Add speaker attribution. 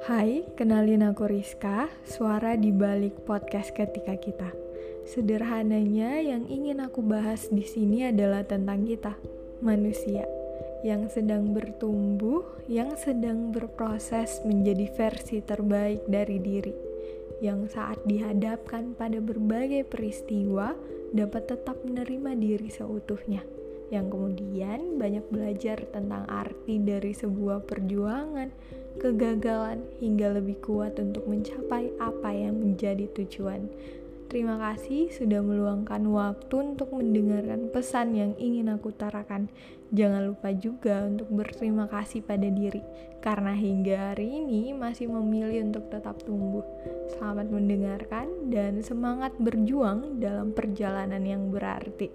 Speaker 1: Hai, kenalin aku Rizka, suara di balik podcast ketika kita. Sederhananya yang ingin aku bahas di sini adalah tentang kita, manusia yang sedang bertumbuh, yang sedang berproses menjadi versi terbaik dari diri, yang saat dihadapkan pada berbagai peristiwa dapat tetap menerima diri seutuhnya yang kemudian banyak belajar tentang arti dari sebuah perjuangan, kegagalan, hingga lebih kuat untuk mencapai apa yang menjadi tujuan. Terima kasih sudah meluangkan waktu untuk mendengarkan pesan yang ingin aku utarakan. Jangan lupa juga untuk berterima kasih pada diri, karena hingga hari ini masih memilih untuk tetap tumbuh. Selamat mendengarkan dan semangat berjuang dalam perjalanan yang berarti.